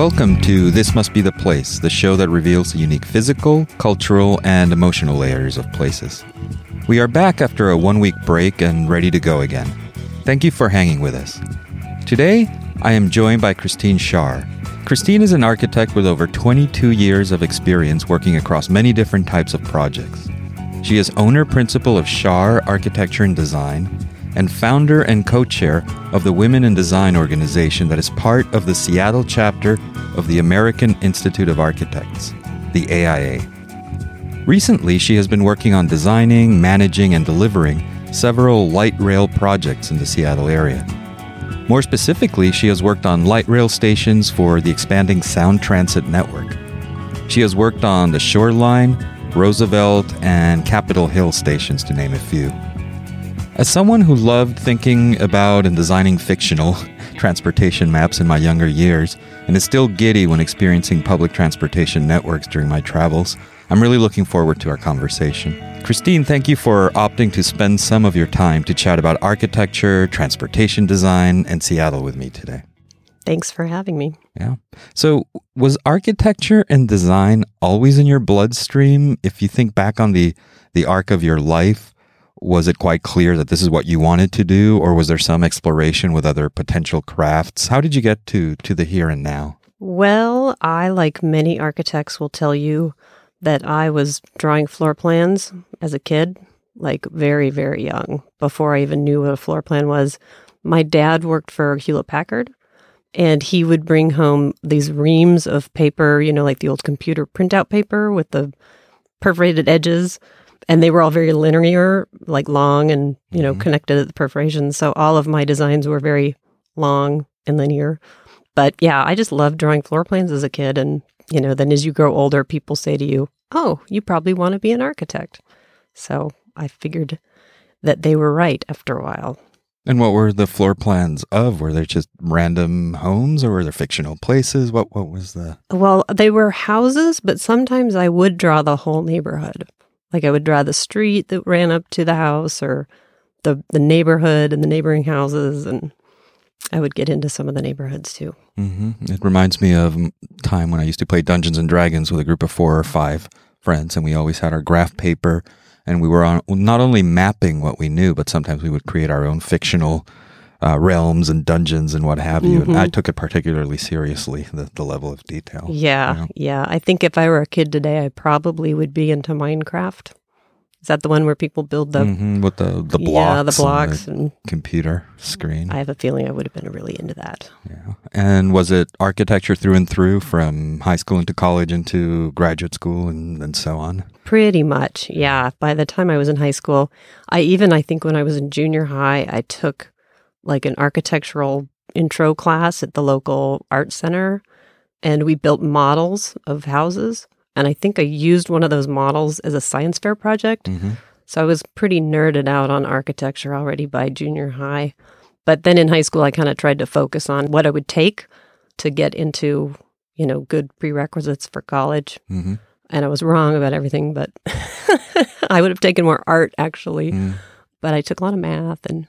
Welcome to This Must Be the Place, the show that reveals the unique physical, cultural, and emotional layers of places. We are back after a one week break and ready to go again. Thank you for hanging with us. Today, I am joined by Christine Scharrer. Christine is an architect with over 22 years of experience working across many different types of projects. She is owner principal of Scharrer Architecture and Design and founder and co chair of the Women in Design organization that is part of the Seattle chapter of the American Institute of Architects, the AIA. Recently, she has been working on designing, managing, and delivering several light rail projects in the Seattle area. More specifically, she has worked on light rail stations for the expanding Sound Transit network. She has worked on the Shoreline, Roosevelt, and Capitol Hill stations, to name a few. As someone who loved thinking about and designing fictional transportation maps in my younger years, and is still giddy when experiencing public transportation networks during my travels, I'm really looking forward to our conversation. Christine, thank you for opting to spend some of your time to chat about architecture, transportation design, and Seattle with me today. Thanks for having me. Yeah. So, was architecture and design always in your bloodstream? If you think back on the the arc of your life, was it quite clear that this is what you wanted to do or was there some exploration with other potential crafts? How did you get to to the here and now? Well i like many architects will tell you that i was drawing floor plans as a kid like very very young. Before i even knew what a floor plan was my dad worked for hewlett packard and he would bring home these reams of paper you know like the old computer printout paper with the perforated edges and they were all very linear, like long and you know mm-hmm. connected at the perforations. So all of my designs were very long and linear. But yeah, I just loved drawing floor plans as a kid, and you know, then as you grow older, people say to you, "Oh, you probably want to be an architect." So I figured that they were right after a while. And what were the floor plans of? Were they just random homes or were there fictional places? What what was the Well, they were houses, but sometimes I would draw the whole neighborhood. Like I would draw the street that ran up to the house or the the neighborhood and the neighboring houses and I would get into some of the neighborhoods too. Mm-hmm. It reminds me of time when I used to play Dungeons and Dragons with a group of four or five friends, and we always had our graph paper, and we were on not only mapping what we knew, but sometimes we would create our own fictional uh, realms and dungeons and what have you. Mm-hmm. And I mm-hmm. took it particularly seriously, the, the level of detail. Yeah, you know? yeah. I think if I were a kid today, I probably would be into Minecraft. Is that the one where people build the mm-hmm, with the the blocks? Yeah, the blocks and, and, computer screen. I have a feeling I would have been really into that. Yeah. And was it architecture through and through from high school into college into graduate school and, and so on? Pretty much, yeah. By the time I was in high school, I even I think when I was in junior high, I took like an architectural intro class at the local art center and we built models of houses and i think i used one of those models as a science fair project mm-hmm. so i was pretty nerded out on architecture already by junior high but then in high school i kind of tried to focus on what i would take to get into you know good prerequisites for college mm-hmm. and i was wrong about everything but i would have taken more art actually mm. but i took a lot of math and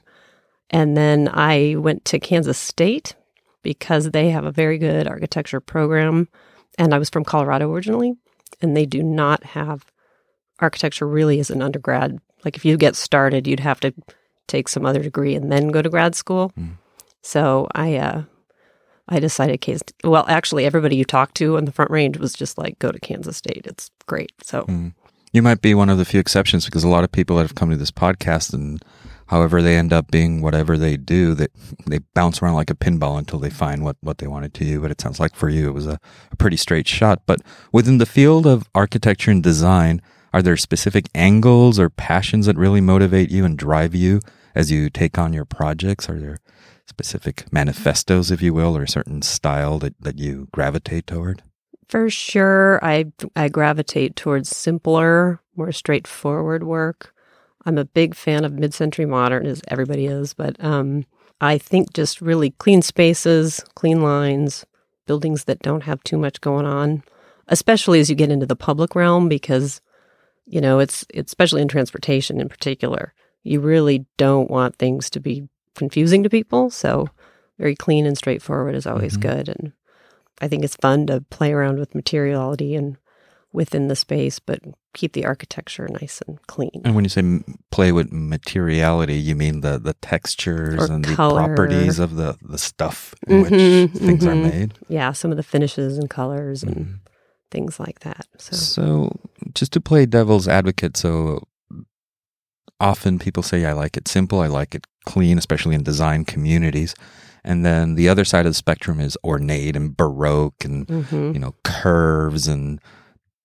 and then I went to Kansas State because they have a very good architecture program. And I was from Colorado originally, and they do not have architecture really as an undergrad. Like if you get started, you'd have to take some other degree and then go to grad school. Mm. So I uh, I decided Kansas. Well, actually, everybody you talked to on the Front Range was just like, go to Kansas State. It's great. So mm. you might be one of the few exceptions because a lot of people that have come to this podcast and however they end up being whatever they do that they bounce around like a pinball until they find what, what they wanted to do. But it sounds like for you it was a, a pretty straight shot. But within the field of architecture and design are there specific angles or passions that really motivate you and drive you as you take on your projects? Are there specific manifestos if you will or a certain style that, that you gravitate toward? For sure i i gravitate towards simpler more straightforward work I'm a big fan of mid-century modern, as everybody is, but um, I think just really clean spaces, clean lines, buildings that don't have too much going on, especially as you get into the public realm, because you know it's, it's especially in transportation in particular, you really don't want things to be confusing to people. So very clean and straightforward is always mm-hmm. good, and I think it's fun to play around with materiality and within the space, but keep the architecture nice and clean. And when you say play with materiality, you mean the, the textures Or and color. the properties of the, the stuff in Mhm, which things are mhm. made. Yeah, some of the finishes and colors and Mhm. things like that. So So, just to play devil's advocate, so often people say, I like it simple, I like it clean, especially in design communities. And then the other side of the spectrum is ornate and baroque and, mhm. you know, curves and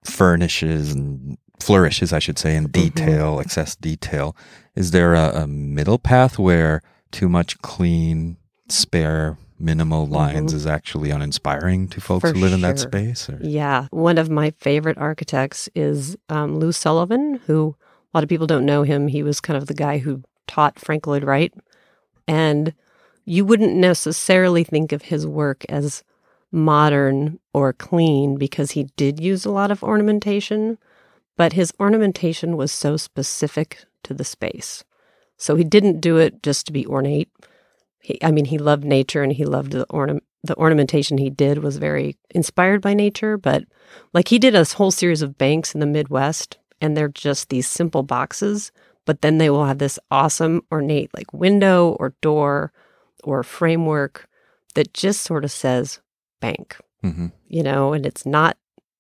furnishes and flourishes, I should say, in detail, excess detail. Is there a, a middle path where too much clean, spare, minimal lines is actually uninspiring to folks For who live in that space? Or? Yeah. One of my favorite architects is um, Lou Sullivan, who a lot of people don't know him. He was kind of the guy who taught Frank Lloyd Wright. And you wouldn't necessarily think of his work as modern or clean because he did use a lot of ornamentation, but his ornamentation was so specific to the space. So he didn't do it just to be ornate. He, I mean, he loved nature and he loved the ornament. The ornamentation he did was very inspired by nature, but like he did a whole series of banks in the Midwest, and they're just these simple boxes, but then they will have this awesome ornate like window or door or framework that just sort of says bank, hmm you know, and it's not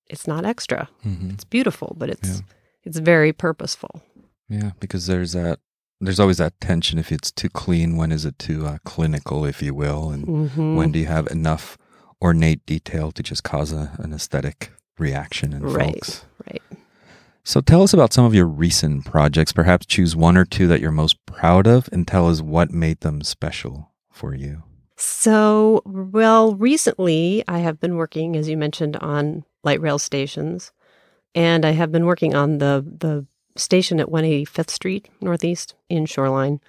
it's not extra. hmm It's beautiful, but it's Yeah. it's very purposeful. Yeah, because there's that. There's always that tension. If it's too clean, when is it too uh, clinical, if you will, and Mhm. when do you have enough ornate detail to just cause a, an aesthetic reaction in Right. folks? Right. So tell us about some of your recent projects. Perhaps choose one or two that you're most proud of, and tell us what made them special for you. So, well, recently I have been working, as you mentioned, on light rail stations, and I have been working on the the station at 185th Street Northeast in Shoreline,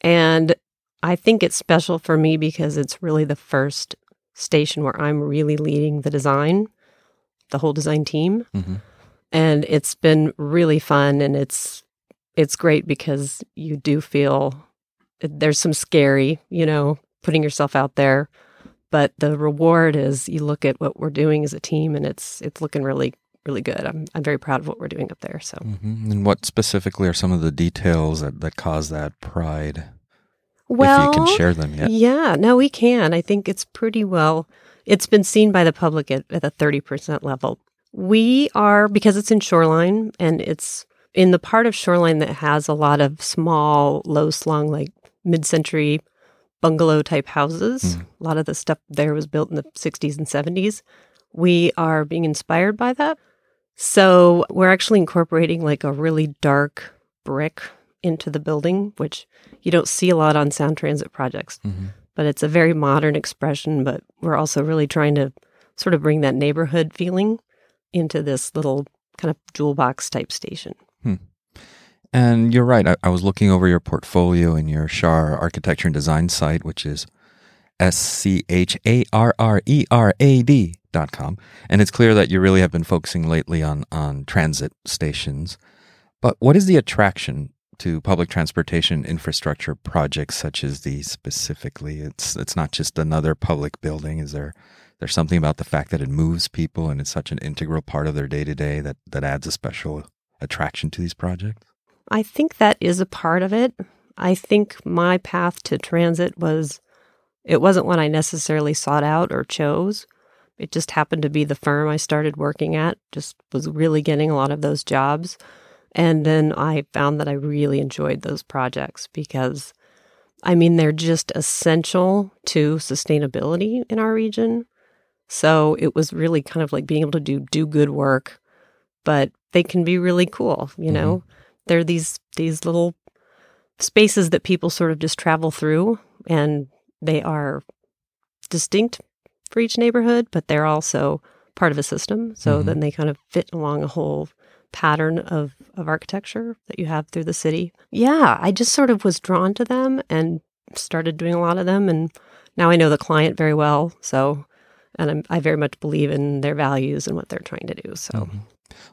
and I think it's special for me because it's really the first station where I'm really leading the design, the whole design team, Mm-hmm. and it's been really fun, and it's it's great because you do feel there's some scary, you know, putting yourself out there. But the reward is you look at what we're doing as a team and it's it's looking really, really good. I'm I'm very proud of what we're doing up there. So hmm And what specifically are some of the details that, that cause that pride? well if you can share them yet. Yeah, no, we can. I think it's pretty well it's been seen by the public at, at the thirty percent level. We are because it's in shoreline and it's in the part of shoreline that has a lot of small, low slung, like mid century bungalow type houses. Mm. A lot of the stuff there was built in the 60s and 70s. We are being inspired by that. So we're actually incorporating like a really dark brick into the building, which you don't see a lot on sound transit projects, Mhm. but it's a very modern expression. But we're also really trying to sort of bring that neighborhood feeling into this little kind of jewel box type station. And you're right. I, I was looking over your portfolio in your Scharrer architecture and design site, which is S C H A R R E R A D dot com. And it's clear that you really have been focusing lately on, on transit stations. But what is the attraction to public transportation infrastructure projects such as these specifically? It's it's not just another public building. Is there there's something about the fact that it moves people and it's such an integral part of their day to day that that adds a special attraction to these projects? I think that is a part of it. I think my path to transit was, it wasn't one I necessarily sought out or chose. It just happened to be the firm I started working at, just was really getting a lot of those jobs. And then I found that I really enjoyed those projects because, I mean, they're just essential to sustainability in our region. So it was really kind of like being able to do do good work, but they can be really cool, you mm-hmm. know they're these these little spaces that people sort of just travel through and they are distinct for each neighborhood but they're also part of a system so Mhm. then they kind of fit along a whole pattern of of architecture that you have through the city yeah i just sort of was drawn to them and started doing a lot of them and now i know the client very well so and I'm, i very much believe in their values and what they're trying to do so Mhm.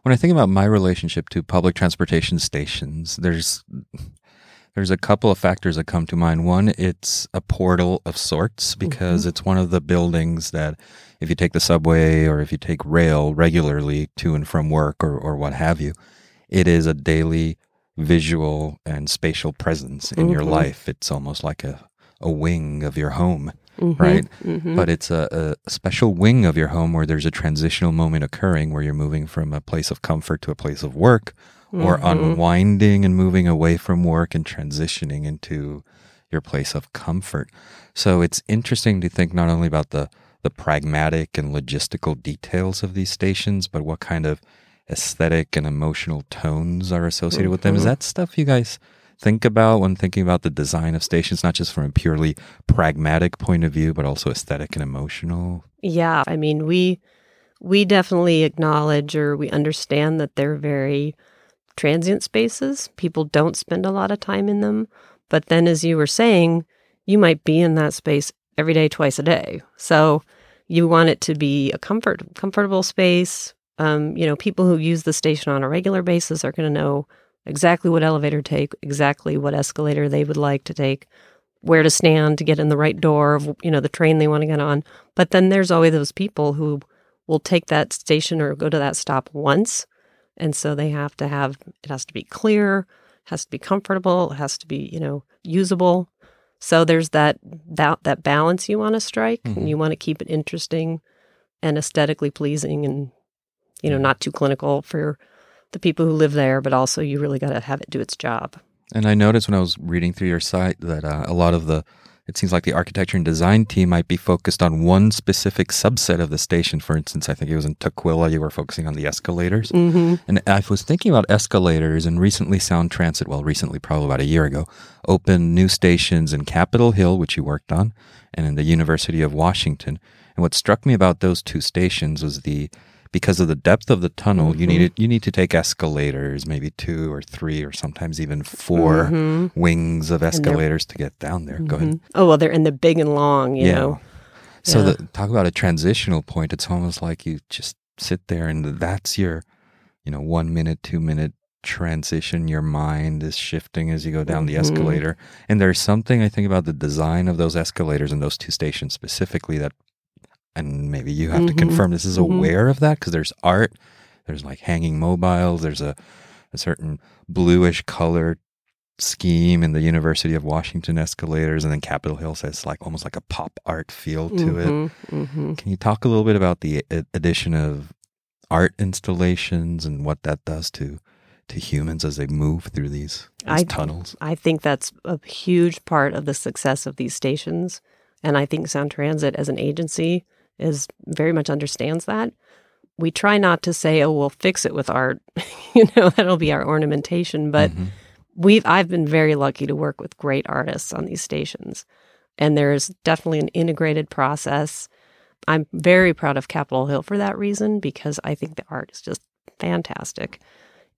When I think about my relationship to public transportation stations, there's There's a couple of factors that come to mind. One, it's a portal of sorts because Mm-hmm. it's one of the buildings that, if you take the subway or if you take rail regularly to and from work or, or what have you, it is a daily visual and spatial presence in your Mhm. life. It's almost like a, a wing of your home, Mhm, right? mhm. But it's a, a special wing of your home where there's a transitional moment occurring where you're moving from a place of comfort to a place of work or Mhm. unwinding and moving away from work and transitioning into your place of comfort. So it's interesting to think not only about the the pragmatic and logistical details of these stations, but what kind of aesthetic and emotional tones are associated with them. Is Mhm. that stuff you guys think about when thinking about the design of stations, not just from a purely pragmatic point of view, but also aesthetic and emotional? Yeah, I mean, we we definitely acknowledge or we understand that they're very transient spaces. People don't spend a lot of time in them, but then as you were saying, you might be in that space every day twice a day. So you want it to be a comfort comfortable space. Um, you know, people who use the station on a regular basis are going to know exactly what elevator to take, exactly what escalator they would like to take, where to stand to get in the right door of you know the train they want to get on. But then there's always those people who will take that station or go to that stop once. And so they have to have it has to be clear, has to be comfortable, it has to be, you know, usable. So there's that that, that balance you want to strike Mhm. and you want to keep it interesting and aesthetically pleasing and you know, not too clinical for the people who live there, but also you really got to have it do its job. And I noticed when I was reading through your site that uh, a lot of the, it seems like the architecture and design team might be focused on one specific subset of the station. For instance, I think it was in Tukwila, you were focusing on the escalators. Mm-hmm. And I was thinking about escalators, and recently Sound Transit, well, recently, probably about a year ago, opened new stations in Capitol Hill, which you worked on, and in the University of Washington. And what struck me about those two stations was the because of the depth of the tunnel, you Mhm. needed you need to take escalators, maybe two or three, or sometimes even 4 Mhm. wings of escalators to get down there. Go ahead. Mhm. Oh well, they're in they're big and long. You know, So Yeah. the, talk about a transitional point. It's almost like you just sit there and that's your, you know, one minute, two minute transition. Your mind is shifting as you go down the Mhm. escalator. And there's something I think about the design of those escalators and those two stations specifically that, and maybe you have to Mhm. confirm this is Mhm. aware of that because there's art, there's like hanging mobiles, there's a, a certain bluish color scheme in the University of Washington escalators, and then Capitol Hill says like almost like a pop art feel to it. Mhm, mhm. Can you talk a little bit about the addition of art installations and what that does to to humans as they move through these, these I- tunnels? I think that's a huge part of the success of these stations. And I think Sound Transit as an agency is very much understands that. We try not to say, oh, we'll fix it with art. you know, that'll be our ornamentation. But Mhm. we've I've been very lucky to work with great artists on these stations. And there's definitely an integrated process. I'm very proud of Capitol Hill for that reason because I think the art is just fantastic.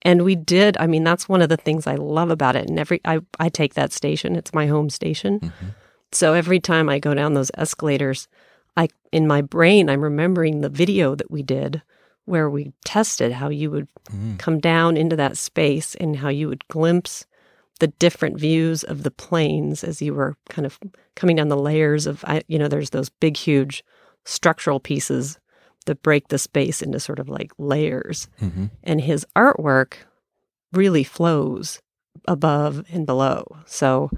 And we did, I mean, that's one of the things I love about it. And every I, I take that station, it's my home station. Mhm. So every time I go down those escalators, I in my brain I'm remembering the video that we did where we tested how you would Mm. come down into that space and how you would glimpse the different views of the planes as you were kind of coming down the layers of you know there's those big huge structural pieces that break the space into sort of like layers Mhm. and his artwork really flows above and below so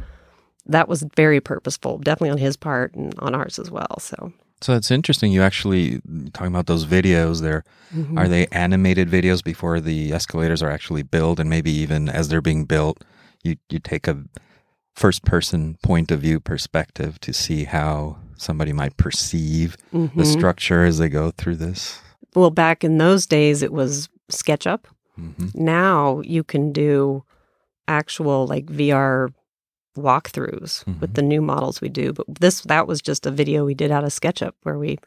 that was very purposeful definitely on his part and on ours as well so So it's interesting. You actually talking about those videos. There Mm-hmm. are they animated videos before the escalators are actually built, and maybe even as they're being built, you you take a first person point of view perspective to see how somebody might perceive the Mhm. structure as they go through this. well back in those days it was SketchUp hmm now you can do actual like VR walkthroughs with Mhm. the new models we do. But this that was just a video we did out of SketchUp where we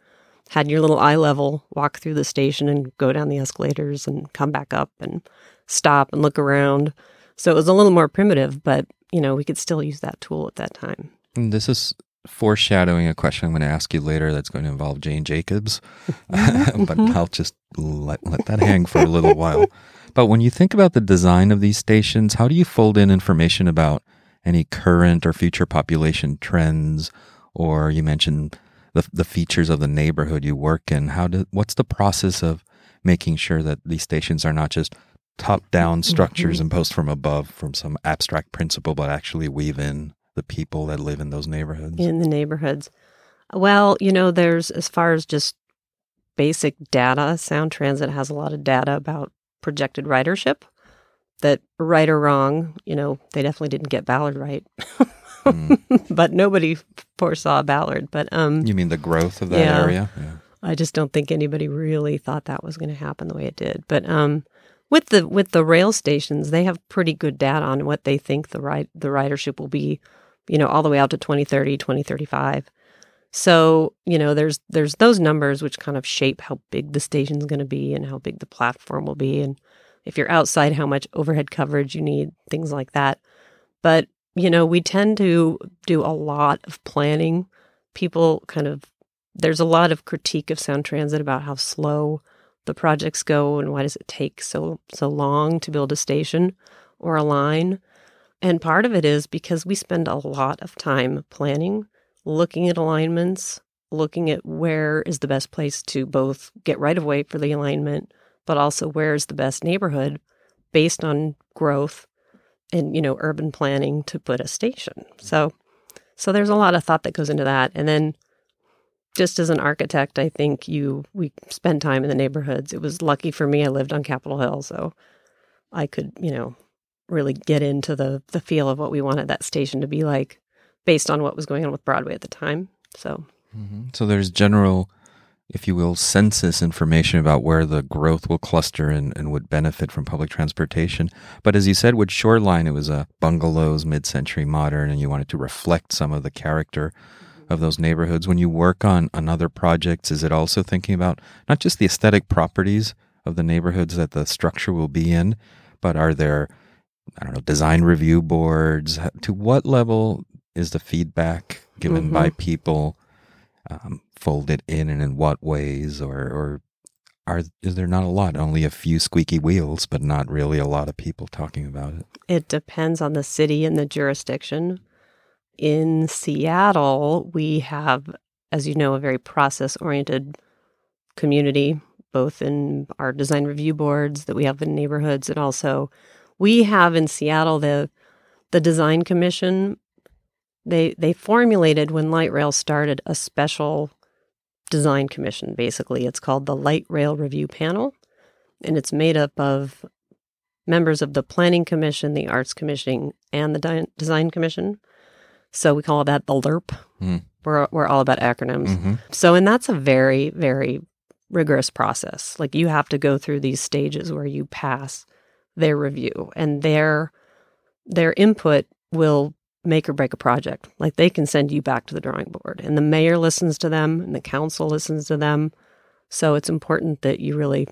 had your little eye level walk through the station and go down the escalators and come back up and stop and look around. So it was a little more primitive, but you know, we could still use that tool at that time. And this is foreshadowing a question I'm going to ask you later that's going to involve Jane Jacobs, but I'll just let, let that hang for a little while. But when you think about the design of these stations, how do you fold in information about any current or future population trends, or you mentioned the the features of the neighborhood you work in. How do what's the process of making sure that these stations are not just top down structures Mm-hmm. imposed from above from some abstract principle, but actually weave in the people that live in those neighborhoods? in the neighborhoods. Well, you know, there's as far as just basic data, Sound Transit has a lot of data about projected ridership. That right or wrong, you know, they definitely didn't get Ballard right, Mm. but nobody foresaw Ballard. But um, You mean the growth of that Yeah. area? Yeah. I just don't think anybody really thought that was going to happen the way it did. But um, with the with the rail stations, they have pretty good data on what they think the ride the ridership will be, you know, all the way out to 2030, 2035. So, you know, there's there's those numbers which kind of shape how big the station's going to be and how big the platform will be and if you're outside how much overhead coverage you need, things like that. But, you know, we tend to do a lot of planning. People kind of there's a lot of critique of Sound Transit about how slow the projects go and why does it take so so long to build a station or a line. And part of it is because we spend a lot of time planning, looking at alignments, looking at where is the best place to both get right of way for the alignment, but also where is the best neighborhood based on growth and you know urban planning to put a station. So so there's a lot of thought that goes into that. And then just as an architect, I think you we spend time in the neighborhoods. It was lucky for me I lived on Capitol Hill, so I could, you know, really get into the the feel of what we wanted that station to be like based on what was going on with Broadway at the time. So Mhm. So there's general, if you will, census information about where the growth will cluster and, and would benefit from public transportation. But as you said, with Shoreline, it was a bungalows, mid-century modern, and you wanted to reflect some of the character of those neighborhoods. When you work on, on other projects, is it also thinking about not just the aesthetic properties of the neighborhoods that the structure will be in, but are there, I don't know, design review boards? To what level is the feedback given by people um, folded in and in what ways or or are is there not a lot? Only a few squeaky wheels but not really a lot of people talking about it. It depends on the city and the jurisdiction. In Seattle, we have, as you know, a very process oriented community, both in our design review boards that we have in neighborhoods and also we have in Seattle the the design commission. They they formulated when light rail started a special design commission basically it's called the light rail review panel and it's made up of members of the planning commission the arts commission and the Di- design commission so we call that the lerp Hmm. we're, we're all about acronyms mm-hmm. so, and that's a very, very rigorous process. Like you have to go through these stages where you pass their review and their their input will make or break a project. Like they can send you back to the drawing board and the mayor listens to them and the council listens to them. So it's important that you really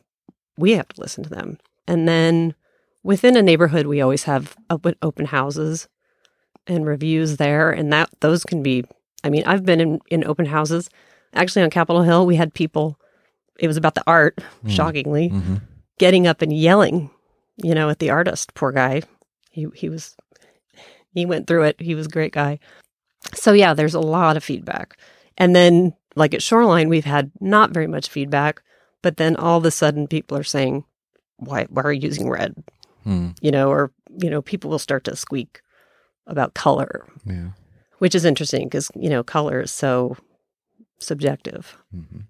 we have to listen to them. And then within a neighborhood we always have open open houses and reviews there and that those can be I mean, I've been in, in open houses. Actually, on Capitol Hill, we had people, it was about the art, Mm. shockingly, Mm-hmm. getting up and yelling, you know, at the artist. Poor guy. He, he was, he went through it. He was a great guy. So, yeah, there's a lot of feedback. And then, like at Shoreline, we've had not very much feedback, but then all of a sudden people are saying, why, why are you using red? Mm. You know, or, you know, people will start to squeak about color, yeah which is interesting because, you know, color is so subjective. hmm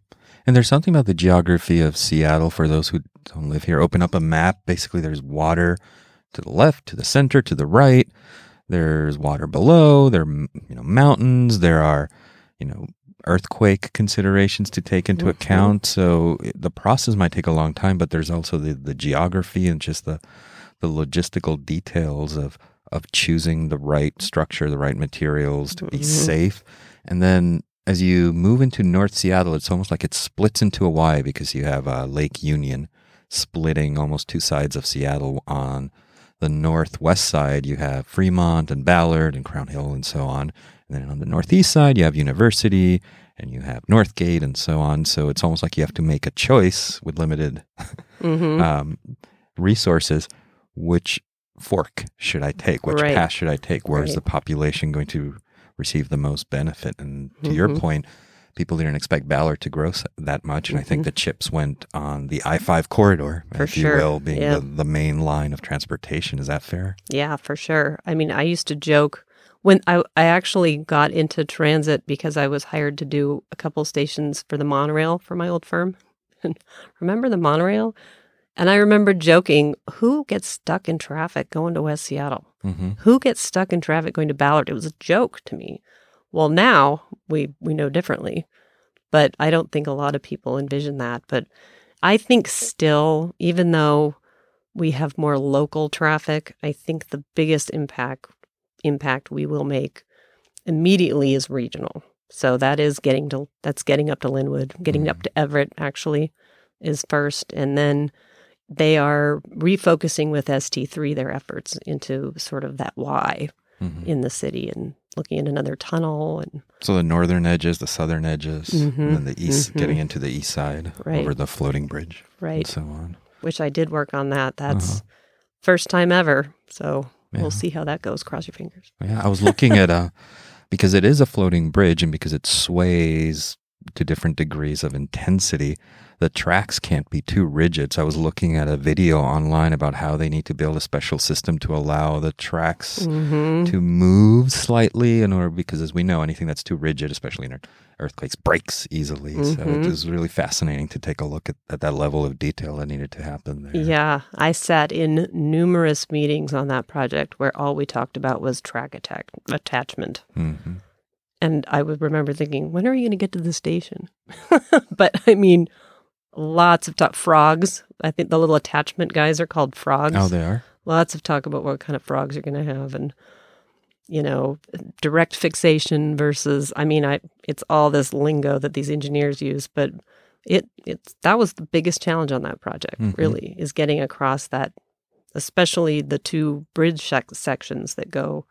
and there's something about the geography of Seattle for those who don't live here open up a map basically there's water to the left to the center to the right there's water below there are you know mountains there are you know earthquake considerations to take into Mhm. account so the process might take a long time but there's also the, the geography and just the the logistical details of of choosing the right structure the right materials to be Mhm. safe and then as you move into North Seattle, it's almost like it splits into a Y because you have uh, Lake Union splitting almost two sides of Seattle. On the northwest side, you have Fremont and Ballard and Crown Hill and so on. And then on the northeast side, you have University and you have Northgate and so on. So it's almost like you have to make a choice with limited hmm um, resources, which fork should I take? Which Right. path should I take? Where's Right. the population going to receive the most benefit? And to your Mhm. point, people didn't expect Ballard to grow that much. And I think Mhm. the chips went on the I 5 corridor, For if sure. you will, being Yeah. the, the main line of transportation. Is that fair? Yeah, for sure. I mean, I used to joke when I I actually got into transit because I was hired to do a couple stations for the monorail for my old firm. Remember the monorail? And I remember joking, who gets stuck in traffic going to West Seattle? Mm-hmm. Who gets stuck in traffic going to Ballard? It was a joke to me. Well, now we we know differently, but I don't think a lot of people envision that. But I think still, even though we have more local traffic, I think the biggest impact impact we will make immediately is regional. So that is getting to that's getting up to Lynnwood, getting up to Everett actually is first, and then they are refocusing with ST3 their efforts into sort of that Y Mm-hmm. in the city and looking at another tunnel and So the northern edges, the southern edges, Mhm. and then the east, Mhm. getting into the east side Right. over the floating bridge, and right, so on. which I did work on that. That's Uh-huh. first time ever. So Yeah. we'll see how that goes. Cross your fingers. Yeah, I was looking at a because it is a floating bridge and because it sways to different degrees of intensity, the tracks can't be too rigid. So I was looking at a video online about how they need to build a special system to allow the tracks hmm to move slightly in order because as we know anything that's too rigid especially in earthquakes breaks easily so it Mhm. was really fascinating to take a look at, at that level of detail that needed to happen there Yeah, I sat in numerous meetings on that project where all we talked about was track attack attachment. hmm And I would remember thinking, when are you going to get to the station? but I mean, lots of talk. Frogs. I think the little attachment guys are called frogs. oh they are lots of talk about what kind of frogs you're going to have and you know direct fixation versus i mean i it's all this lingo that these engineers use but it it's that was the biggest challenge on that project Mhm. really is getting across that especially the two bridge sec- sections that go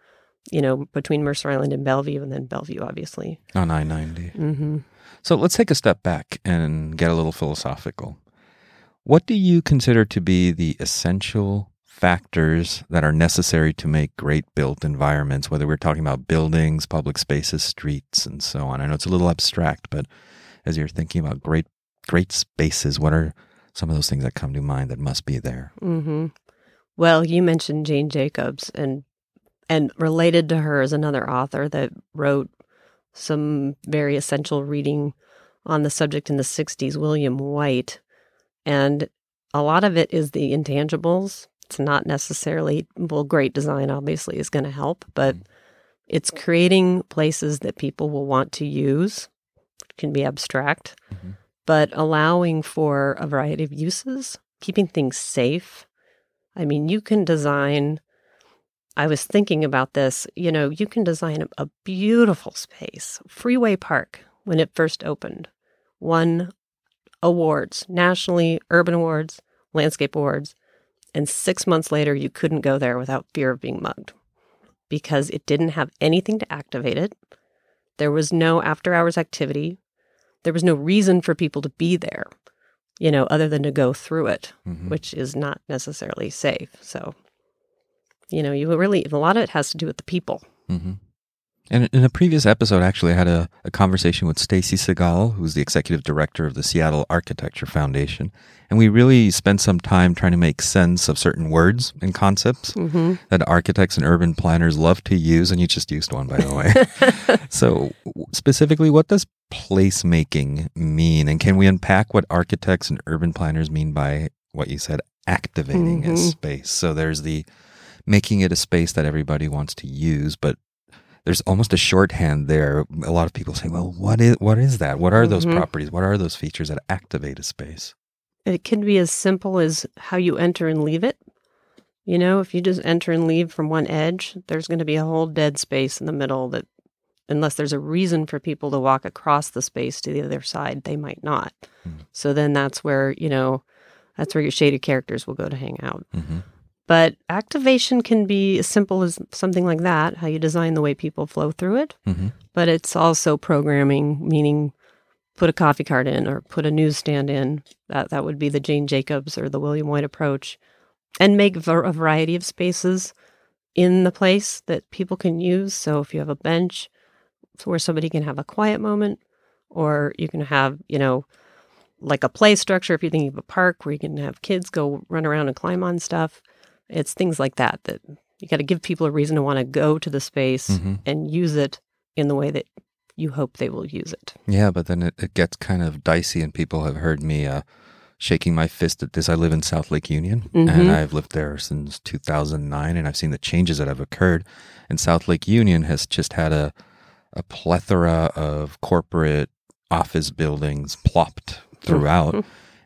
you know between mercer island and bellevue and then bellevue obviously on i-90 mm-hmm. So let's take a step back and get a little philosophical. What do you consider to be the essential factors that are necessary to make great built environments, whether we're talking about buildings, public spaces, streets, and so on? I know it's a little abstract, but as you're thinking about great great spaces, what are some of those things that come to mind that must be there? Mm-hmm. Well, you mentioned Jane Jacobs, and and related to her is another author that wrote some very essential reading on the subject in the '60s, William Whyte, and a lot of it is the intangibles. It's not necessarily well, great design obviously is going to help, but Mm. it's creating places that people will want to use. It can be abstract, Mhm. but allowing for a variety of uses, keeping things safe. I mean, you can design. I was thinking about this. You know, you can design a, beautiful space. Freeway Park, when it first opened, won awards nationally, urban awards, landscape awards. And six months later, you couldn't go there without fear of being mugged because it didn't have anything to activate it. There was no after hours activity. There was no reason for people to be there, you know, other than to go through it Mhm. which is not necessarily safe. So, you know, you really, a lot of it has to do with the people. hmm And in a previous episode, actually, I had a, a conversation with Stacy Segal, who's the executive director of the Seattle Architecture Foundation. And we really spent some time trying to make sense of certain words and concepts Mm-hmm. that architects and urban planners love to use. And you just used one, by the way. so, specifically, what does placemaking mean? And can we unpack what architects and urban planners mean by what you said, activating a Mhm. space? So, there's the making it a space that everybody wants to use, but there's almost a shorthand there. A lot of people say, "Well, what is what is that? What are those Mhm. properties? What are those features that activate a space?" It can be as simple as how you enter and leave it. You know, if you just enter and leave from one edge, there's going to be a whole dead space in the middle that, unless there's a reason for people to walk across the space to the other side, they might not. Mhm. So then that's where, you know, that's where your shaded characters will go to hang out. hmm But activation can be as simple as something like that, how you design the way people flow through it. hmm But it's also programming, meaning put a coffee cart in or put a newsstand in. That that would be the Jane Jacobs or the William Whyte approach. and make a variety of spaces in the place that people can use. So if you have a bench where somebody can have a quiet moment, or you can have, you know, like a play structure if you're thinking of a park where you can have kids go run around and climb on stuff. It's things like that that you got to give people a reason to want to go to the space hmm and use it in the way that you hope they will use it. Yeah, but then it, it gets kind of dicey, and people have heard me uh, shaking my fist at this. I live in South Lake Union, and Mhm. I've lived there since 2009, and I've seen the changes that have occurred. And South Lake Union has just had a, a plethora of corporate office buildings plopped throughout.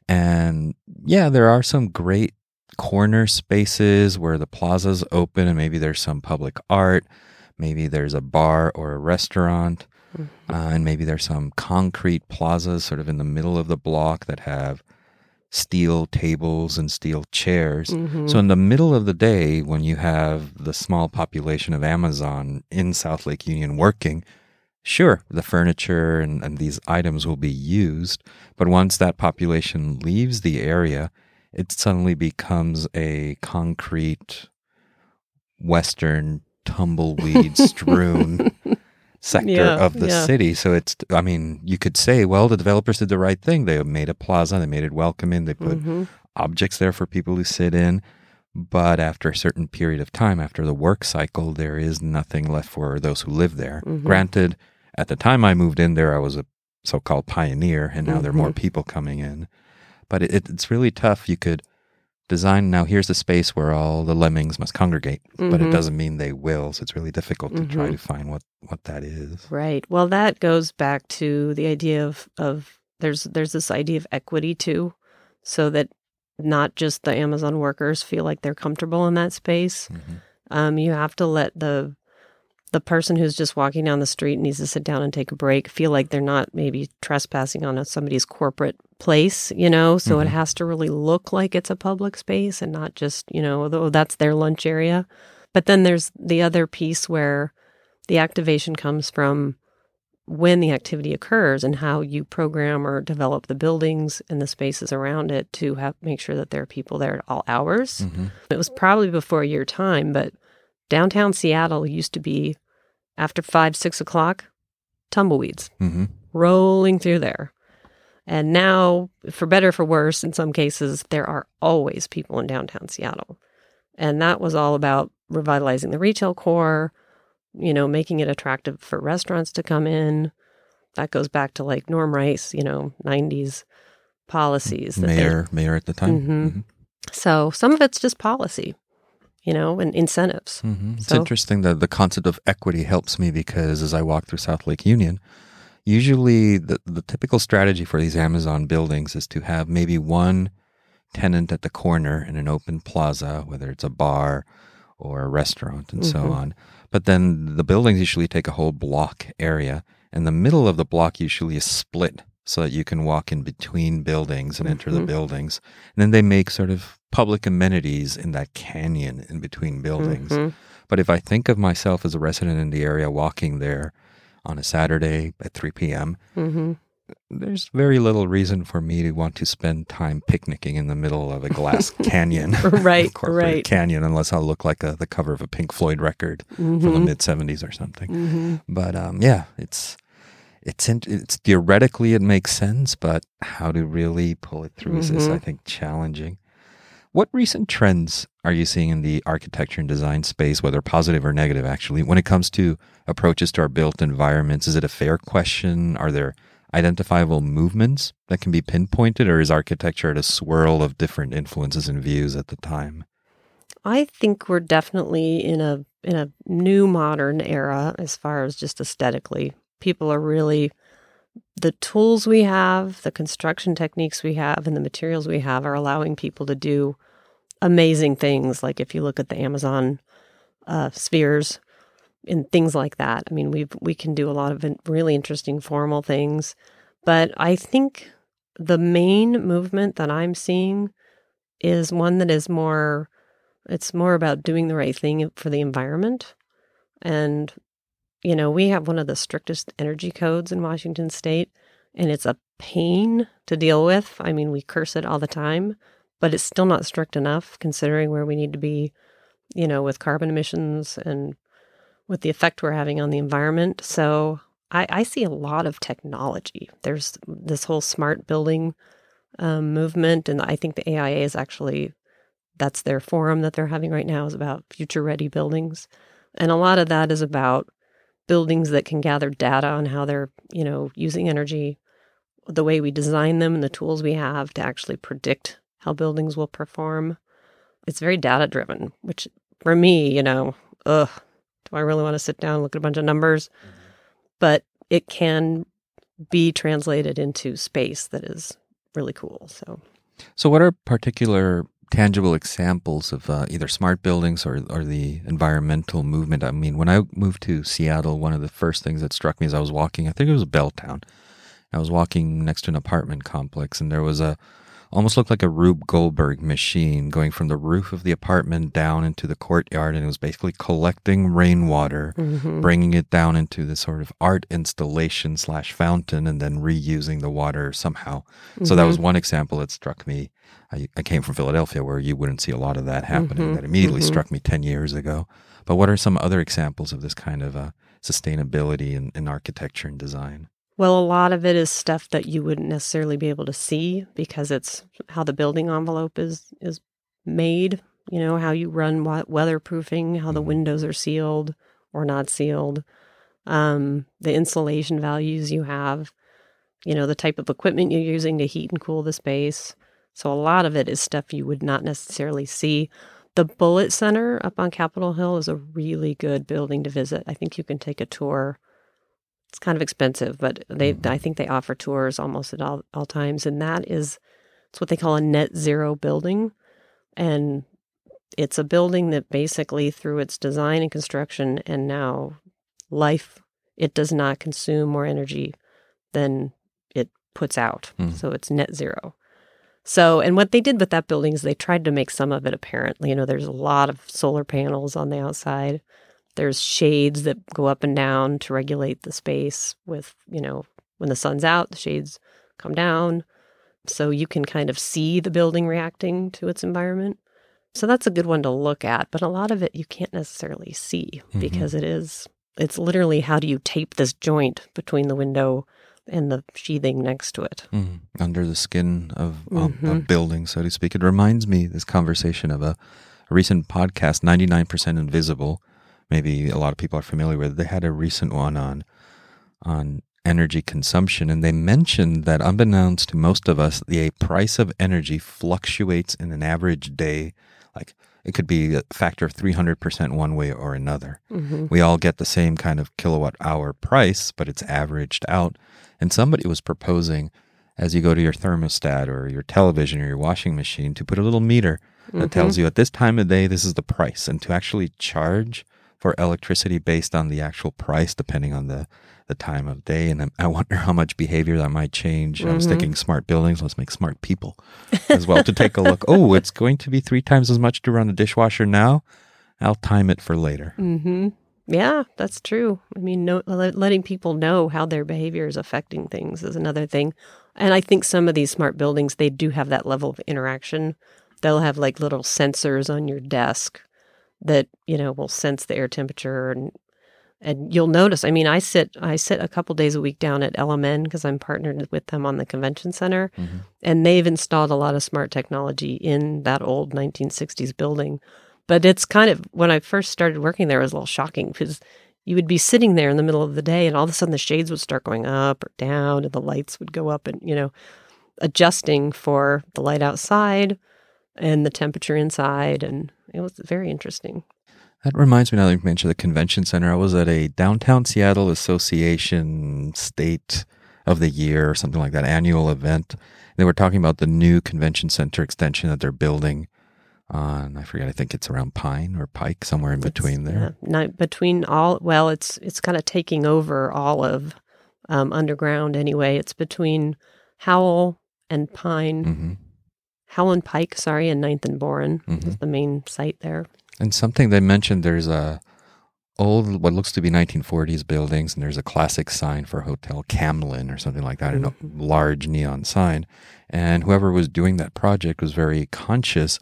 And yeah, there are some great corner spaces where the plaza's open, and maybe there's some public art. Maybe there's a bar or a restaurant. Mhm. Uh, and maybe there's some concrete plazas sort of in the middle of the block that have steel tables and steel chairs. Mhm. So, in the middle of the day, when you have the small population of Amazon in South Lake Union working, sure, the furniture and, and these items will be used. But once that population leaves the area, it suddenly becomes a concrete, Western, tumbleweed strewn sector Yeah, of the yeah. city. So it's, I mean, you could say, well, the developers did the right thing. They made a plaza, they made it welcoming, they put Mhm. objects there for people to sit in. But after a certain period of time, after the work cycle, there is nothing left for those who live there. Mhm. Granted, at the time I moved in there, I was a so called pioneer, and now there are more people coming in. But it, it, it's really tough. You could design now here's the space where all the lemmings must congregate, but it Mhm. doesn't mean they will. So it's really difficult to try Mhm. to find what, what that is. Right. Well, that goes back to the idea of of there's there's this idea of equity too, so that not just the Amazon workers feel like they're comfortable in that space. Mhm. Um, you have to let the the person who's just walking down the street needs to sit down and take a break feel like they're not maybe trespassing on a, somebody's corporate place, you know. So it Mhm. has to really look like it's a public space and not just you know, though that's their lunch area. But then there's the other piece where the activation comes from when the activity occurs and how you program or develop the buildings and the spaces around it to have make sure that there are people there at all hours. Mhm. It was probably before your time, but downtown Seattle used to be after five, six o'clock, tumbleweeds Mhm. rolling through there. And now, for better or for worse, in some cases, there are always people in downtown Seattle. And that was all about revitalizing the retail core, you know, making it attractive for restaurants to come in. That goes back to like Norm Rice, you know, 90s policies. Mayor, mayor at the time. Mhm. Mhm. So some of it's just policy, you know, and incentives. hmm It's So- interesting that the concept of equity helps me because as I walk through South Lake Union, usually the, the typical strategy for these Amazon buildings is to have maybe one tenant at the corner in an open plaza, whether it's a bar or a restaurant and so Mhm. on. But then the buildings usually take a whole block area, and the middle of the block usually is split so that you can walk in between buildings and enter the Mhm. buildings. And then they make sort of public amenities in that canyon in between buildings. Mhm. But if I think of myself as a resident in the area walking there on a Saturday at 3 p.m., Mhm. there's very little reason for me to want to spend time picnicking in the middle of a glass canyon. Right, right. canyon, unless I'll look like a, the cover of a Pink Floyd record from the Mhm. mid 70s or something. Mhm. But um, yeah, it's. It's, in, it's theoretically it makes sense, but how to really pull it through is, is, I think, challenging. What recent trends are you seeing in the architecture and design space, whether positive or negative, actually, when it comes to approaches to our built environments? Is it a fair question? Are there identifiable movements that can be pinpointed, or is architecture at a swirl of different influences and views at the time? I think we're definitely in a in a new modern era as far as just aesthetically. People are really the tools we have, the construction techniques we have, and the materials we have are allowing people to do amazing things. Like if you look at the Amazon uh, spheres and things like that. I mean, we we can do a lot of really interesting formal things, but I think the main movement that I'm seeing is one that is more it's more about doing the right thing for the environment. And, you know, we have one of the strictest energy codes in Washington state, and it's a pain to deal with. I mean, we curse it all the time, but it's still not strict enough considering where we need to be, you know, with carbon emissions and with the effect we're having on the environment. So I, I see a lot of technology. There's this whole smart building um, movement, and I think the AIA is actually that's their forum that they're having right now is about future ready buildings, and a lot of that is about buildings that can gather data on how they're you know using energy, the way we design them, and the tools we have to actually predict how buildings will perform. It's very data driven, which for me, you know, ugh, do I really want to sit down and look at a bunch of numbers? Mm-hmm but it can be translated into space that is really cool. So, so what are particular tangible examples of uh, either smart buildings or, or the environmental movement? I mean, when I moved to Seattle, one of the first things that struck me as I was walking, I think it was Belltown. I was walking next to an apartment complex, and there was a almost looked like a Rube Goldberg machine going from the roof of the apartment down into the courtyard. And it was basically collecting rainwater, mm-hmm. bringing it down into this sort of art installation slash fountain, and then reusing the water somehow. Mm-hmm. So that was mm-hmm. one example that struck me. I, I, came from Philadelphia where you wouldn't see a lot of that happening. Mm-hmm. That immediately mm-hmm. struck me 10 years ago. But what are some other examples of this kind of uh, sustainability in, in architecture and design? Well, a lot of it is stuff that you wouldn't necessarily be able to see because it's how the building envelope is is made. You know how you run weatherproofing, how the mm-hmm. windows are sealed or not sealed, um, the insulation values you have, you know the type of equipment you're using to heat and cool the space. So a lot of it is stuff you would not necessarily see. The Bullitt Center up on Capitol Hill is a really good building to visit. I think you can take a tour it's kind of expensive, but they mm-hmm. I think they offer tours almost at all, all times, and that is it's what they call a net zero building, and it's a building that basically through its design and construction and now life it does not consume more energy than it puts out. Mm. So it's net zero. So, and what they did with that building is they tried to make some of it apparent. You know, there's a lot of solar panels on the outside. There's shades that go up and down to regulate the space with, you know, when the sun's out, the shades come down. So you can kind of see the building reacting to its environment. So that's a good one to look at, but a lot of it you can't necessarily see mm-hmm. because it is it's literally how do you tape this joint between the window and the sheathing next to it. Mm, under the skin of, mm-hmm. a building, so to speak. It reminds me this conversation of a, a recent podcast, 99% Invisible, maybe a lot of people are familiar with. They had a recent one on on energy consumption, and they mentioned that unbeknownst to most of us, the price of energy fluctuates in an average day. Like it could be a factor of 300% one way or another. Mm-hmm. We all get the same kind of kilowatt hour price, but it's averaged out. And somebody was proposing as you go to your thermostat or your television or your washing machine to put a little meter that mm-hmm. tells you at this time of day, this is the price. And to actually charge for electricity based on the actual price, depending on the, the time of day. And I wonder how much behavior that might change. Mm-hmm. I was thinking smart buildings, let's make smart people as well to take a look. oh, it's going to be three times as much to run the dishwasher now. I'll time it for later. Mm-hmm. Yeah, that's true. I mean, no, letting people know how their behavior is affecting things is another thing. And I think some of these smart buildings, they do have that level of interaction. They'll have like little sensors on your desk that you know will sense the air temperature and and you'll notice i mean i sit i sit a couple days a week down at lmn because i'm partnered with them on the convention center mm-hmm. and they've installed a lot of smart technology in that old 1960s building but it's kind of when i first started working there it was a little shocking because you would be sitting there in the middle of the day and all of a sudden the shades would start going up or down and the lights would go up and you know adjusting for the light outside and the temperature inside and it was very interesting. That reminds me now that you mentioned the convention center. I was at a downtown Seattle Association State of the Year or something like that annual event. They were talking about the new convention center extension that they're building on I forget I think it's around Pine or Pike somewhere in it's, between there. Yeah, between all well it's it's kind of taking over all of um, underground anyway. It's between Howell and Pine. Mm-hmm. Howell Pike, sorry, and Ninth and Boren mm-hmm. is the main site there. And something they mentioned there's a old, what looks to be 1940s buildings, and there's a classic sign for Hotel Camlin or something like that, Mhm. a large neon sign. And whoever was doing that project was very conscious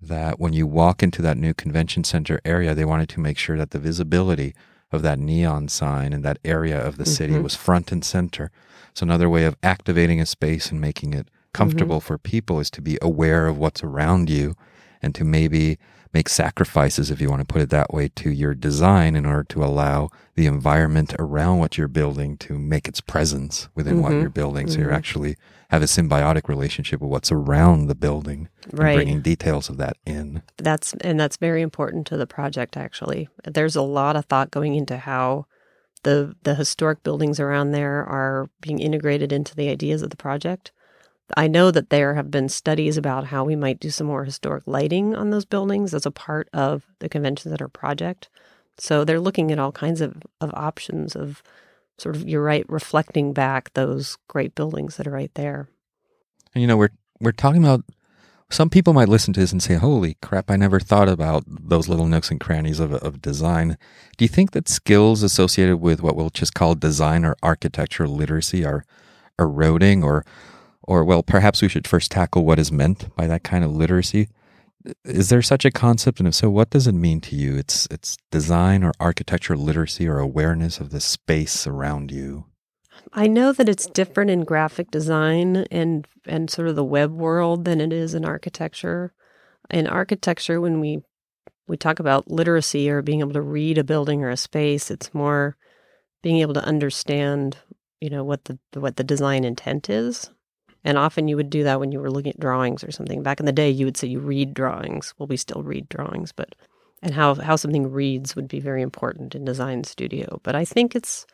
that when you walk into that new convention center area, they wanted to make sure that the visibility of that neon sign and that area of the city Mhm. was front and center. So, another way of activating a space and making it comfortable for people is to be aware of what's around you and to maybe make sacrifices, if you want to put it that way, to your design in order to allow the environment around what you're building to make its presence within what Mhm. you're building. So, you actually have a symbiotic relationship with what's around the building Right. bringing details of that in. That's and that's very important to the project actually. There's a lot of thought going into how the the historic buildings around there are being integrated into the ideas of the project. I know that there have been studies about how we might do some more historic lighting on those buildings as a part of the convention center project. So they're looking at all kinds of, of options of sort of you're right, reflecting back those great buildings that are right there. And you know, we're we're talking about some people might listen to this and say, "Holy crap! I never thought about those little nooks and crannies of of design." Do you think that skills associated with what we'll just call design or architectural literacy are eroding, or or well, perhaps we should first tackle what is meant by that kind of literacy? Is there such a concept, and if so, what does it mean to you? It's it's design or architecture literacy or awareness of the space around you. I know that it's different in graphic design and and sort of the web world than it is in architecture. In architecture, when we we talk about literacy or being able to read a building or a space, it's more being able to understand, you know, what the what the design intent is. And often you would do that when you were looking at drawings or something. Back in the day, you would say you read drawings. Well, we still read drawings, but and how how something reads would be very important in design studio. But I think it's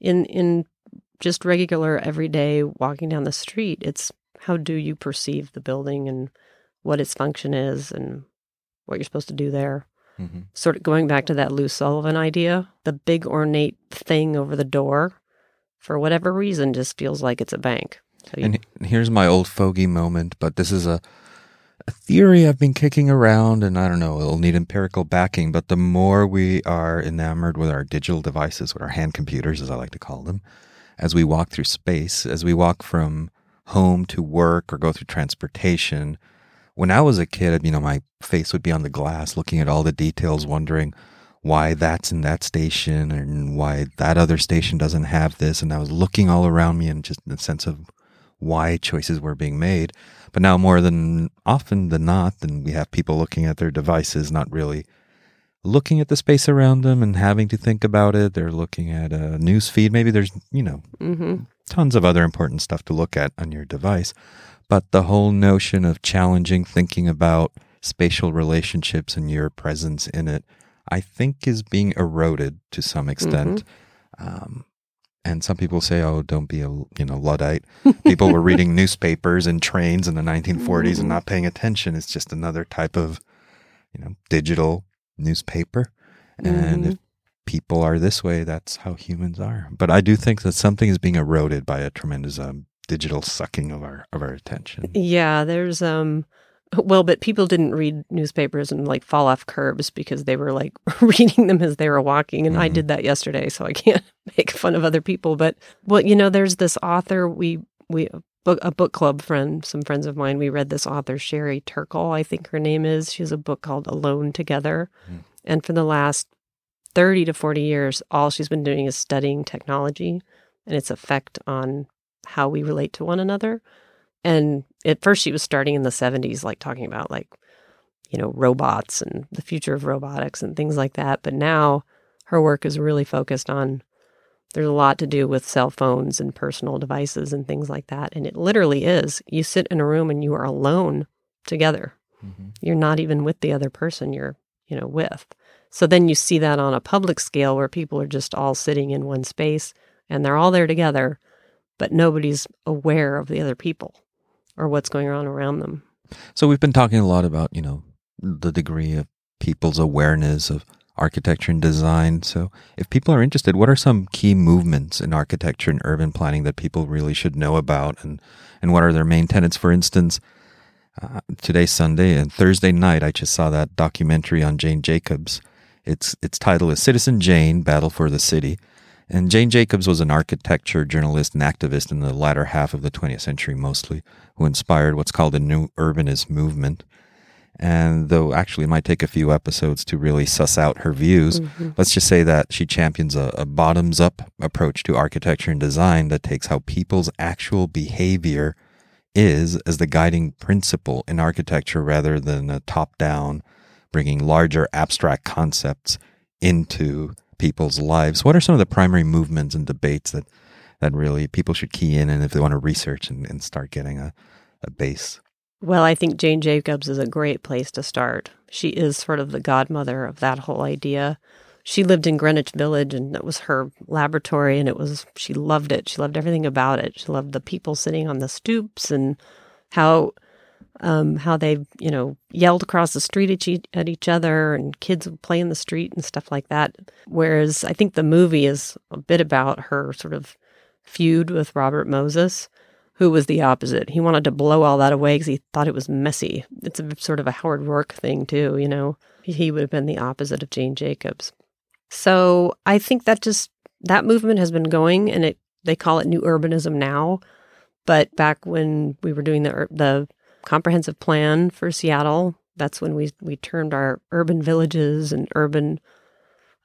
in in just regular everyday walking down the street it's how do you perceive the building and what its function is and what you're supposed to do there Mm-hmm. sort of going back to that lou sullivan idea the big ornate thing over the door for whatever reason just feels like it's a bank you, And here's my old fogey moment, but this is a a theory I've been kicking around, and I don't know, it'll need empirical backing. But the more we are enamored with our digital devices, with our hand computers, as I like to call them, as we walk through space, as we walk from home to work or go through transportation, when I was a kid, you know, my face would be on the glass looking at all the details, wondering why that's in that station and why that other station doesn't have this. And I was looking all around me and just the sense of why choices were being made. But now, more than often than not, then we have people looking at their devices, not really looking at the space around them and having to think about it. They're looking at a news feed. Maybe there's, you know, Mhm. tons of other important stuff to look at on your device. But the whole notion of challenging thinking about spatial relationships and your presence in it, I think is being eroded to some extent. Um, and some people say, "Oh, don't be a you know luddite." People were reading newspapers and trains in the 1940s and not paying attention. It's just another type of you know digital newspaper. And if people are this way, that's how humans are. But I do think that something is being eroded by a tremendous um, digital sucking of our of our attention. yeah there's um well but people didn't read newspapers and like fall off curbs because they were like reading them as they were walking and i Mhm. did that yesterday so i can't make fun of other people but well you know there's this author we we book a book club friend some friends of mine we read this author sherry turkle i think her name is she has a book called alone together Mm. and for the last 30 to 40 years all she's been doing is studying technology and its effect on how we relate to one another and at first she was starting in the 70s like talking about like you know robots and the future of robotics and things like that. But now her work is really focused on there's a lot to do with cell phones and personal devices and things like that. And it literally is you sit in a room and you are alone together. Mm-hmm. You're not even with the other person you're you know with. So then you see that on a public scale where people are just all sitting in one space and they're all there together but nobody's aware of the other people or what's going on around them So we've been talking a lot about you know the degree of people's awareness of architecture and design. So if people are interested, what are some key movements in architecture and urban planning that people really should know about, and and what are their main tenets? For instance. Uh, today's Sunday and Thursday night, I just saw that documentary on Jane Jacobs, Its its title is Citizen Jane: Battle for the City. And Jane Jacobs was an architecture journalist and activist in the latter half of the 20th century, mostly, who inspired what's called the New Urbanist movement. And though actually it might take a few episodes to really suss out her views, mm-hmm. let's just say that she champions a, a bottoms up approach to architecture and design that takes how people's actual behavior is as the guiding principle in architecture rather than a top down, bringing larger abstract concepts into people's lives. What are some of the primary movements and debates that, that really people should key in and if they want to research and, and start getting a, a base? Well, I think Jane Jacobs is a great place to start. She is sort of the godmother of that whole idea. She lived in Greenwich Village and it was her laboratory and it was she loved it. She loved everything about it. She loved the people sitting on the stoops and how um, how they, you know, yelled across the street at, each, at each other and kids would play in the street and stuff like that. Whereas I think the movie is a bit about her sort of feud with Robert Moses who was the opposite. He wanted to blow all that away because he thought it was messy. It's a sort of a Howard Roark thing, too, you know. He would have been the opposite of Jane Jacobs. So I think that just that movement has been going, and it they call it new urbanism now. But back when we were doing the the comprehensive plan for Seattle, that's when we we turned our urban villages and urban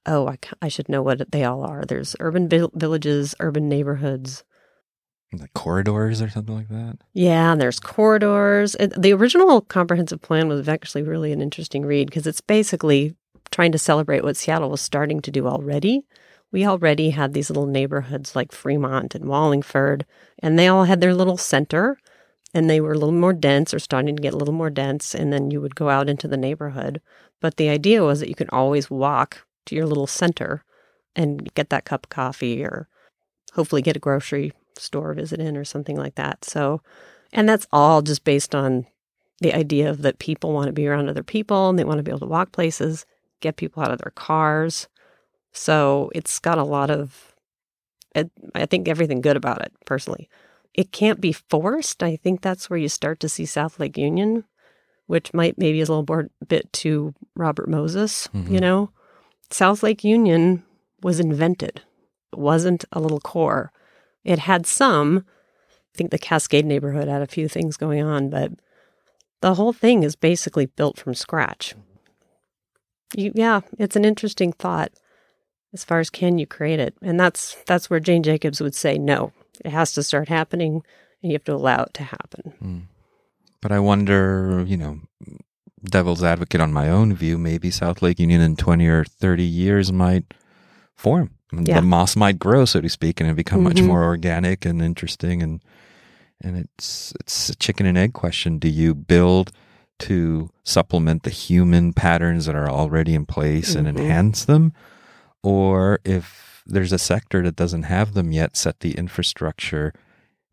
oh I, I should know what they all are. There's urban vi- villages, urban neighborhoods, like corridors or something like that. Yeah, and there's corridors. The original comprehensive plan was actually really an interesting read because it's basically trying to celebrate what Seattle was starting to do already. We already had these little neighborhoods like Fremont and Wallingford, and they all had their little center, and they were a little more dense or starting to get a little more dense. And then you would go out into the neighborhood. But the idea was that you could always walk to your little center and get that cup of coffee or hopefully get a grocery store visit in or something like that. So, and that's all just based on the idea of that people want to be around other people and they want to be able to walk places, get people out of their cars. So it's got a lot of, I think, everything good about it personally. It can't be forced. I think that's where you start to see South Lake Union, which might maybe is a little bit to Robert Moses, mm-hmm. you know? South Lake Union was invented. It wasn't a little core. It had some. I think the Cascade neighborhood had a few things going on, but the whole thing is basically built from scratch. You, yeah, it's an interesting thought as far as can you create it, and that's that's where Jane Jacobs would say no. It has to start happening, and you have to allow it to happen. Mm. But I wonder, you know, devil's advocate on my own view, maybe South Lake Union in twenty or thirty years might form yeah. the moss might grow, so to speak, and it become mm-hmm. much more organic and interesting. And and it's it's a chicken and egg question. Do you build to supplement the human patterns that are already in place mm-hmm. and enhance them, or if there's a sector that doesn't have them yet, set the infrastructure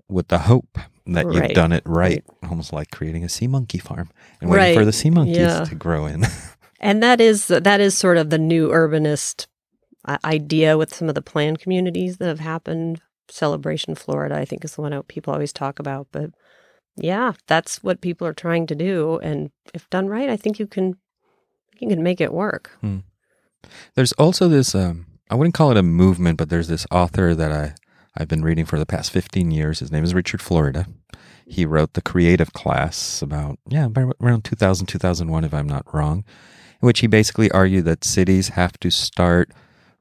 with the hope that right. you've done it right, right, almost like creating a sea monkey farm and waiting right. for the sea monkeys yeah. to grow in. and that is that is sort of the new urbanist idea with some of the planned communities that have happened. Celebration Florida, I think, is the one people always talk about. But yeah, that's what people are trying to do, and if done right, I think you can you can make it work. Hmm. There's also this. Um, I wouldn't call it a movement, but there's this author that I I've been reading for the past 15 years. His name is Richard Florida. He wrote the Creative Class about yeah around 2000 2001 if I'm not wrong, in which he basically argued that cities have to start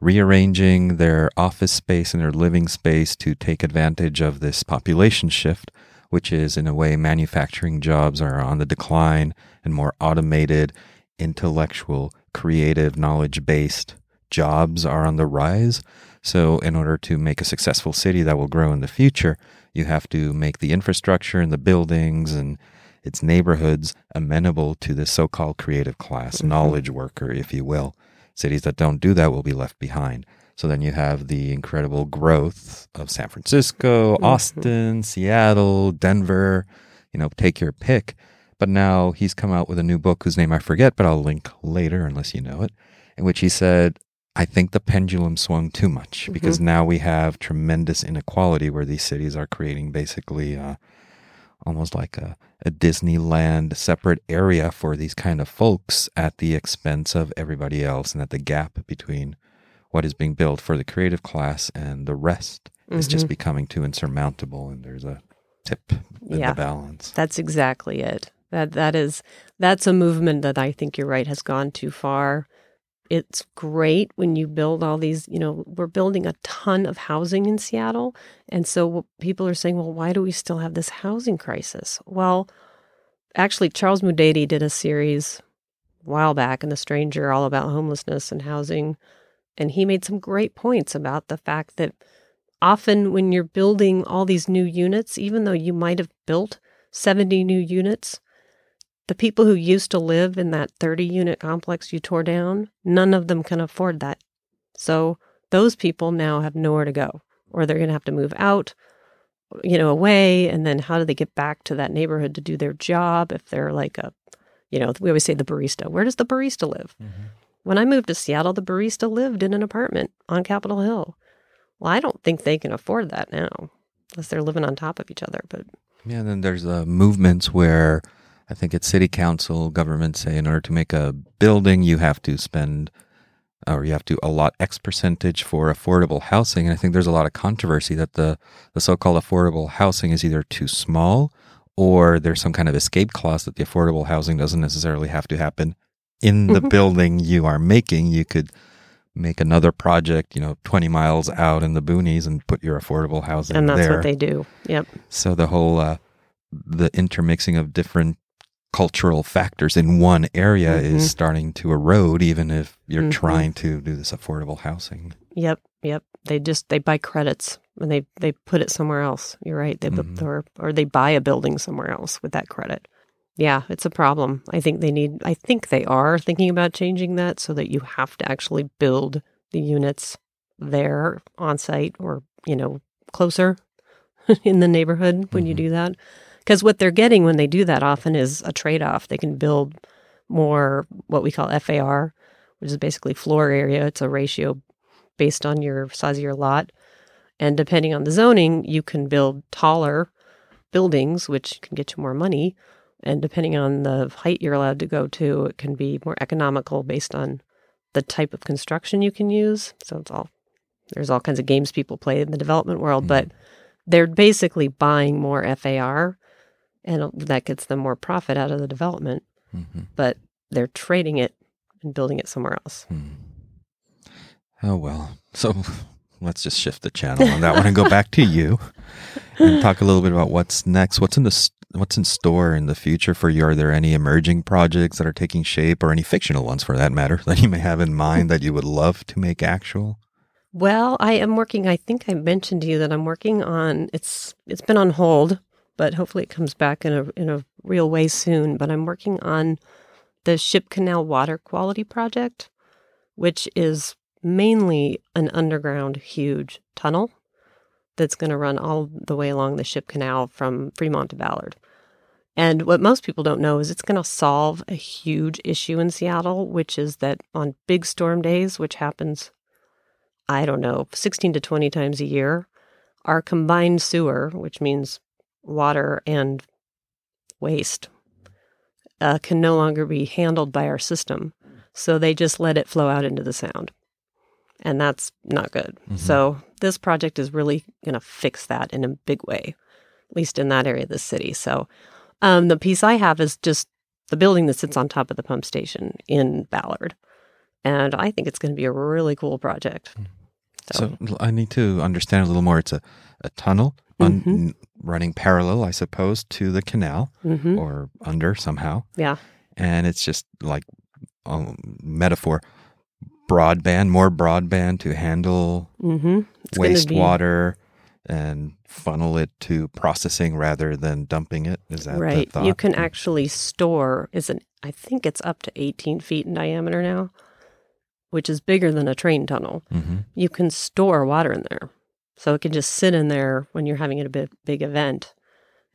rearranging their office space and their living space to take advantage of this population shift, which is, in a way, manufacturing jobs are on the decline and more automated, intellectual, creative, knowledge based jobs are on the rise. So, in order to make a successful city that will grow in the future, you have to make the infrastructure and the buildings and its neighborhoods amenable to the so called creative class, mm-hmm. knowledge worker, if you will. Cities that don't do that will be left behind. So then you have the incredible growth of San Francisco, mm-hmm. Austin, Seattle, Denver, you know, take your pick. But now he's come out with a new book whose name I forget, but I'll link later unless you know it, in which he said, I think the pendulum swung too much mm-hmm. because now we have tremendous inequality where these cities are creating basically uh, almost like a, a Disneyland separate area for these kind of folks at the expense of everybody else, and that the gap between what is being built for the creative class and the rest is just Mhm. becoming too insurmountable, and there's a tip in Yeah. the balance. That's exactly it. That that is that's a movement that I think you're right has gone too far. It's great when you build all these, you know, we're building a ton of housing in Seattle. And so people are saying, well, why do we still have this housing crisis? Well, actually, Charles Mudede did a series a while back in The Stranger all about homelessness and housing. And he made some great points about the fact that often when you're building all these new units, even though you might have built 70 new units, the people who used to live in that 30 unit complex you tore down, none of them can afford that. So those people now have nowhere to go, or they're going to have to move out, you know, away. And then how do they get back to that neighborhood to do their job if they're like a, you know, we always say the barista. Where does the barista live? When I moved to Seattle, the barista lived in an apartment on Capitol Hill. Well, I don't think they can afford that now, unless they're living on top of each other. But Yeah, and then there's uh, movements where I think it's city council, government say in order to make a building, you have to spend or you have to allot X percentage for affordable housing. And I think there's a lot of controversy that the, the so called affordable housing is either too small or there's some kind of escape clause that the affordable housing doesn't necessarily have to happen in the Mhm. building you are making. You could make another project, you know, 20 miles out in the boonies and put your affordable housing and that's there. what they do. Yep. So the whole uh, the intermixing of different cultural factors in one area Mhm. is starting to erode, even if you're Mhm. trying to do this affordable housing. Yep, yep. They just they buy credits and they they put it somewhere else. You're right. They Mhm. or or they buy a building somewhere else with that credit. Yeah, it's a problem. I think they need. I think they are thinking about changing that so that you have to actually build the units there on site or you know closer in the neighborhood when you Mhm. do that. Because what they're getting when they do that often is a trade off. They can build more what we call FAR, which is basically floor area. It's a ratio based on your size of your lot. And depending on the zoning, you can build taller buildings, which can get you more money. And depending on the height you're allowed to go to, it can be more economical based on the type of construction you can use. So it's all there's all kinds of games people play in the development world, Mhm. but they're basically buying more FAR and that gets them more profit out of the development, hmm but they're trading it and building it somewhere else. Oh well. So let's just shift the channel on that one and go back to you and talk a little bit about what's next. What's in the what's in store in the future for you? Are there any emerging projects that are taking shape, or any fictional ones for that matter, that you may have in mind that you would love to make actual? Well, I am working. I think I mentioned to you that I'm working on. It's it's been on hold, but hopefully it comes back in a in a real way soon. But I'm working on the Ship Canal Water Quality Project, which is mainly an underground huge tunnel that's going to run all the way along the Ship Canal from Fremont to Ballard. And what most people don't know is it's going to solve a huge issue in Seattle, which is that on big storm days, which happens I don't know, 16 to 20 times a year, our combined sewer, which means water and waste, uh, can no longer be handled by our system. So they just let it flow out into the sound. And that's not good. Mhm. So this project is really going to fix that in a big way, at least in that area of the city. So um, the piece I have is just the building that sits on top of the pump station in Ballard. And I think it's going to be a really cool project. So I need to understand a little more. It's a, a tunnel un- Mhm. n- running parallel, I suppose, to the canal hmm or under somehow. Yeah. And it's just like um, metaphor broadband, more broadband to handle hmm It's gonna be- wastewater and funnel it to processing rather than dumping it. Is that right. You can actually store. Is an I think it's up to 18 feet in diameter now, which is bigger than a train tunnel. hmm You can store water in there, so it can just sit in there when you're having a big, big event,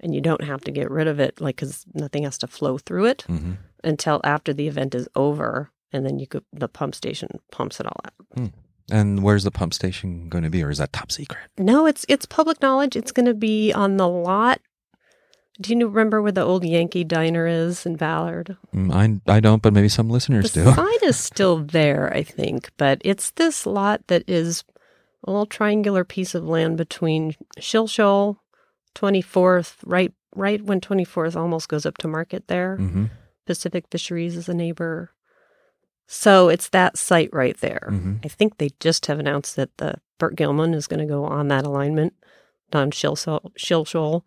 and you don't have to get rid of it, like because nothing has to flow through it hmm until after the event is over, and then you could the pump station pumps it all out. And where's the pump station going to be, or is that top secret? No, it's it's public knowledge. It's going to be on the lot. Do you remember where the old Yankee diner is in Ballard? Mm, I, I don't, but maybe some listeners the do. sign is still there, I think, but it's this lot that is a little triangular piece of land between Shilshole, 24th, right right when 24th almost goes up to market there. hmm Pacific Fisheries is a neighbor. So it's that site right there. hmm I think they just have announced that the Burke Gilman is going to go on that alignment on Shilshole. Shilshole.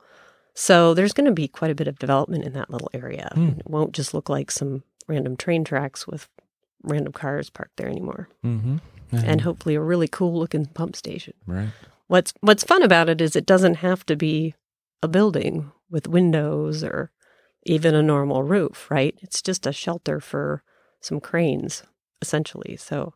So there's going to be quite a bit of development in that little area. Hmm. It won't just look like some random train tracks with random cars parked there anymore. And hopefully a really cool looking pump station. right. What's what's fun about it is it doesn't have to be a building with windows or even a normal roof, right? It's just a shelter for some cranes, essentially. So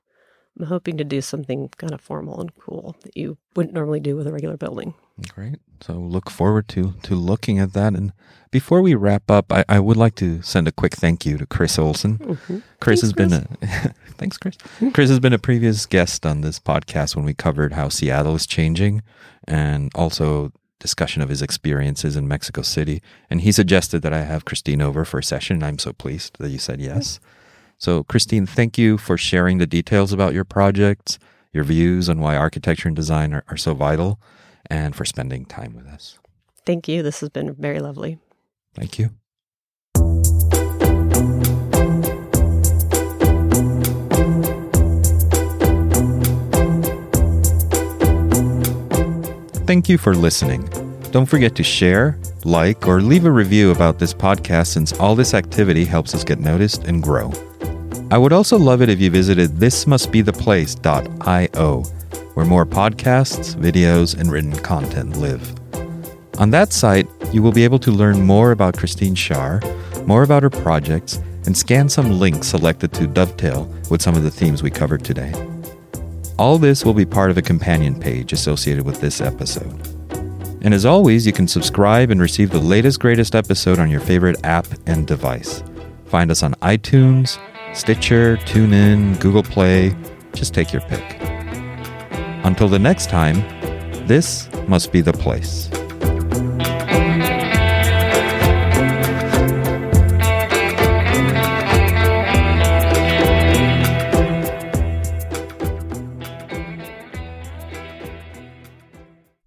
I'm hoping to do something kind of formal and cool that you wouldn't normally do with a regular building. Great. So look forward to to looking at that. And before we wrap up, I, I would like to send a quick thank you to Chris Olson. Mhm. Chris Thanks, has been a thanks, Chris. Chris has been a previous guest on this podcast when we covered how Seattle is changing, and also discussion of his experiences in Mexico City. And he suggested that I have Christine over for a session. And I'm so pleased that you said yes. So, Christine, thank you for sharing the details about your projects, your views on why architecture and design are, are so vital, and for spending time with us. Thank you. This has been very lovely. Thank you. Thank you for listening. Don't forget to share, like, or leave a review about this podcast since all this activity helps us get noticed and grow. I would also love it if you visited thismustbetheplace.io, where more podcasts, videos, and written content live. On that site, you will be able to learn more about Christine Scharrer, more about her projects, and scan some links selected to dovetail with some of the themes we covered today. All this will be part of a companion page associated with this episode. And as always, you can subscribe and receive the latest, greatest episode on your favorite app and device. Find us on iTunes, Stitcher, TuneIn, Google Play. Just take your pick. Until the next time, this must be the place.